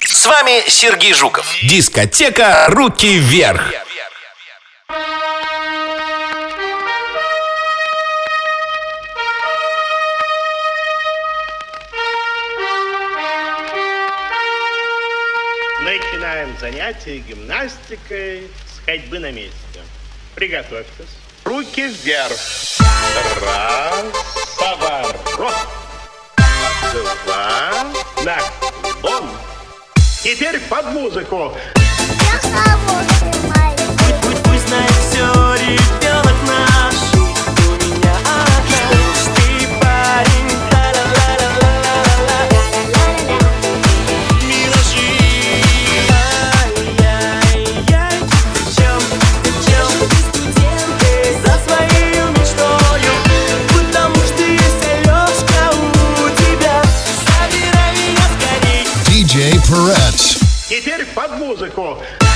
С вами Сергей Жуков. Дискотека «Руки вверх». Начинаем занятие гимнастикой с ходьбы на месте. Приготовьтесь. Руки вверх. Раз, поворот. Два, наклон. Теперь под музыку. Я с Пусть знает все ребенок. faz música, ó.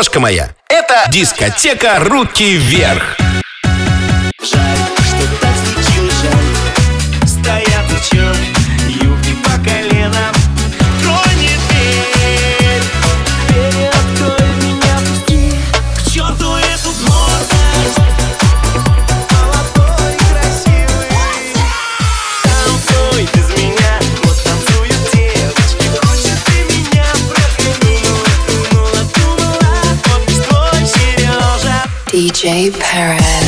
Крошка моя, это дискотека «Руки вверх». Jay Perez.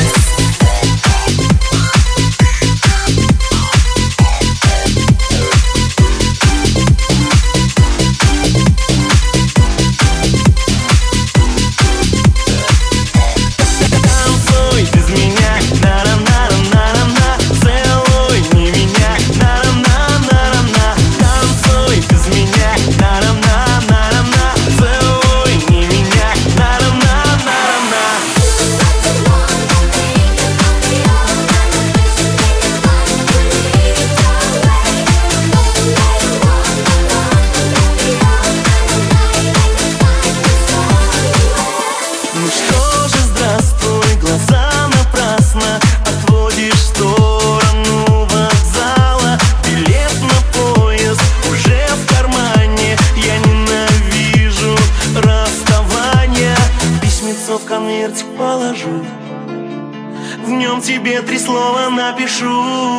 Напишу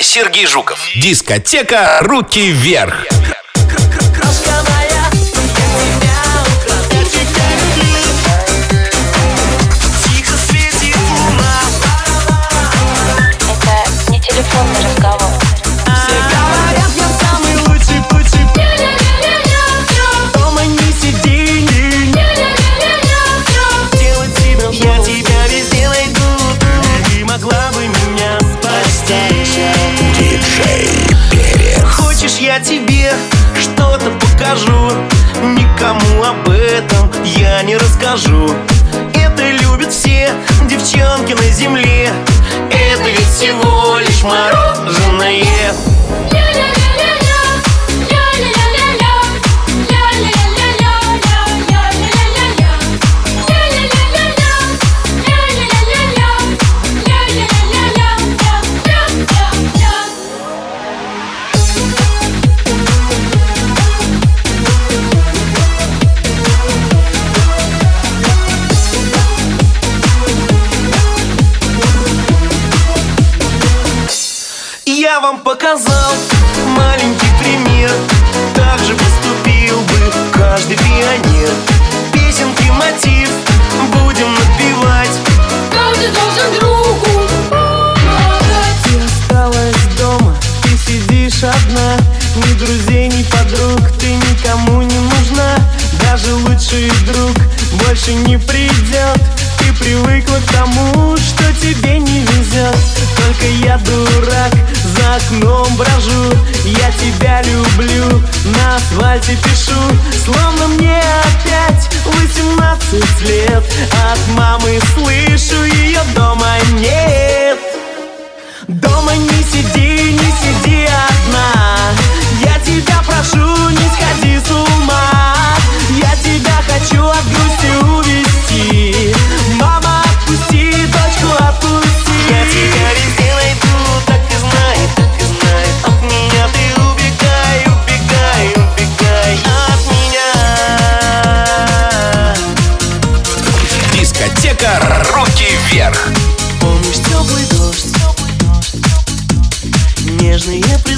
Сергей Жуков. Дискотека «Руки вверх». не расскажу. Это любят все девчонки на земле. Это ведь всего лишь мороженое. Маленький пример. Так же поступил бы каждый пионер. Песенки мотив. Будем напевать Каждый должен другу помогать. Ты осталась дома, ты сидишь одна. Ни друзей, ни подруг, ты никому не нужна. Даже лучший друг больше не придет. Ты привыкла к тому, что тебе не везет. Только я дурак окном брожу Я тебя люблю, на асфальте пишу Словно мне опять 18 лет. От мамы слышу, ее дома нет. Дома не сидит Красные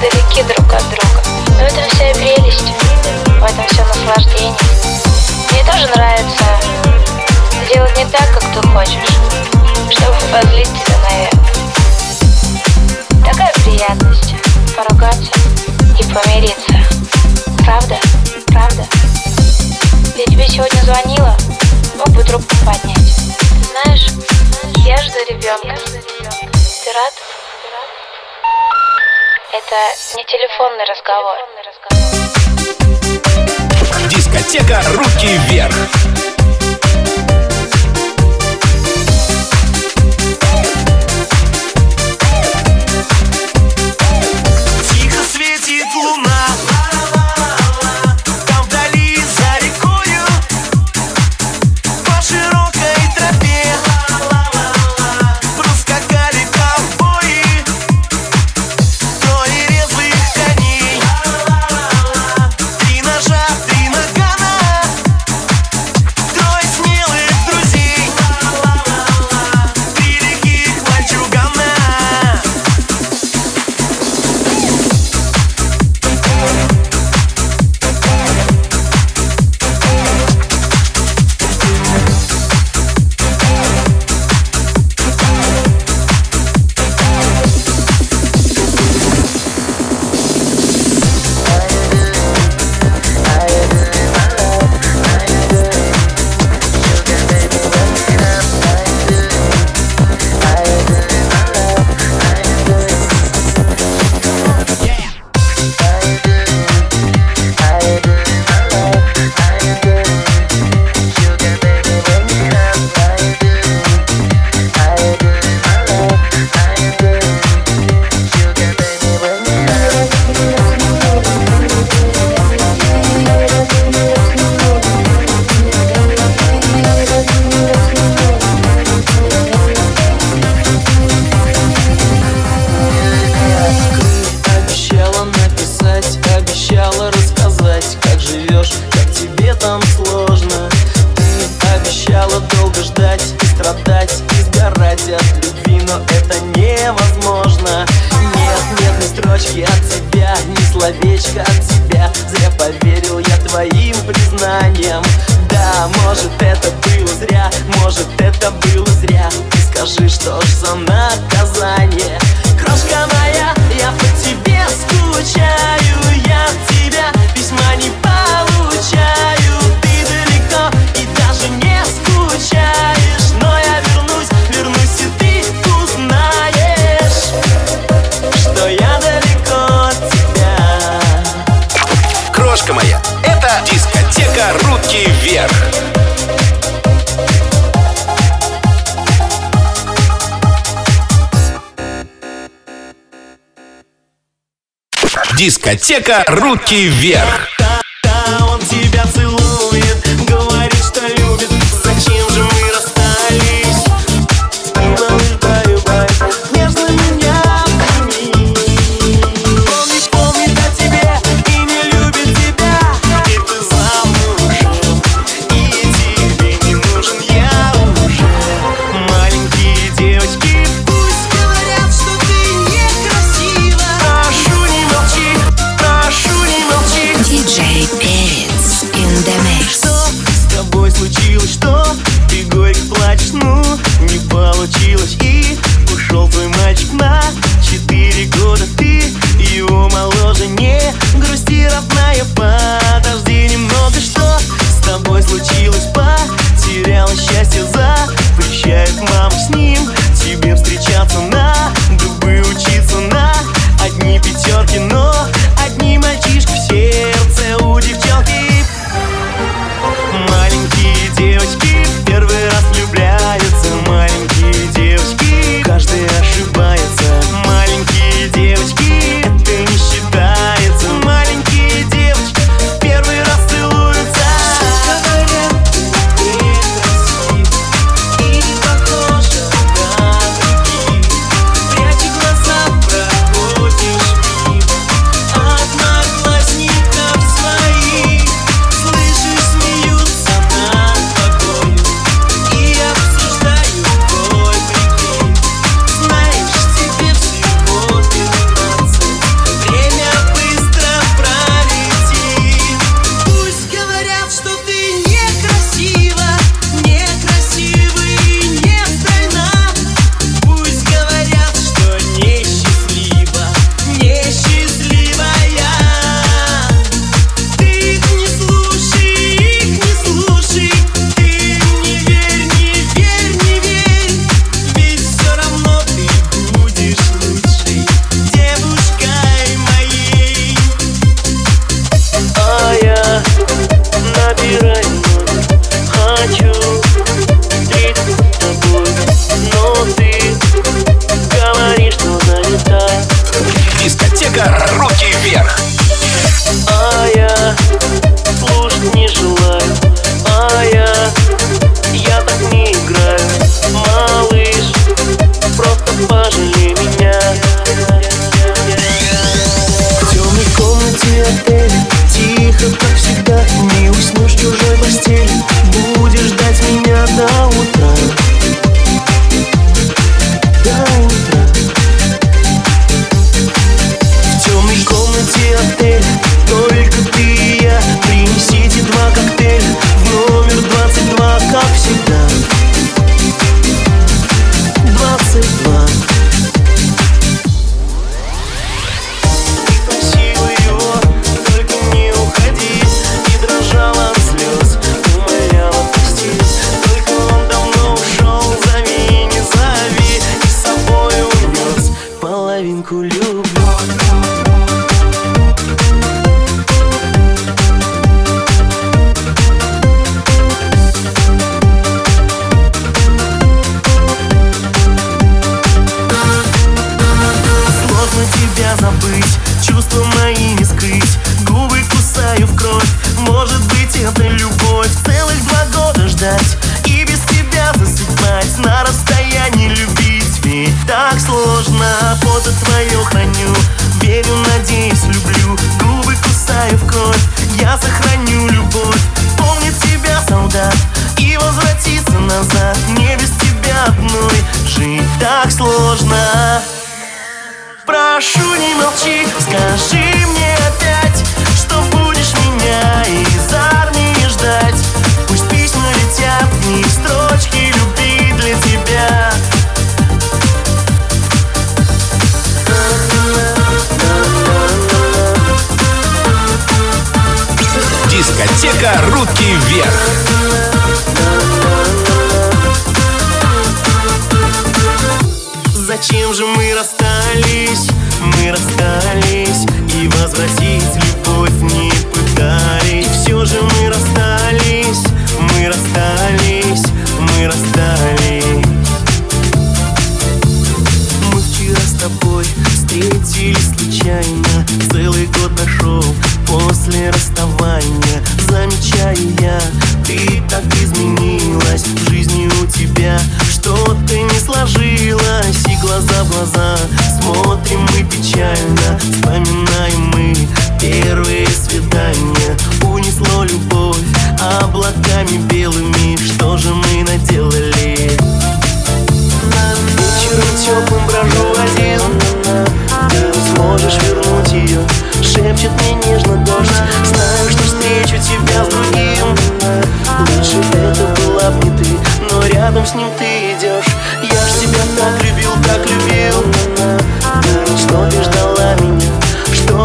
далеки друг от друга. Но это вся прелесть, в этом все наслаждение. Мне тоже нравится делать не так, как ты хочешь, чтобы позлить тебя наверх. Такая приятность поругаться и помириться. Правда? Правда? Я тебе сегодня звонила, мог бы трубку поднять. Ты знаешь, я жду ребенка. Ты рад? Ты рад? Это не телефонный разговор. Дискотека «Руки вверх». Дискотека «Руки вверх». не молчи, скажи мне опять, что будешь меня из армии ждать. Пусть письма летят не строчки любви для тебя. Дискотека «Руки вверх».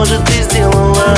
Же ты сделала?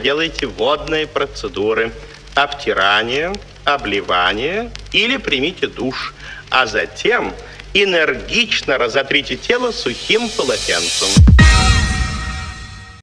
Проделайте водные процедуры. Обтирание, обливание или примите душ. А затем энергично разотрите тело сухим полотенцем.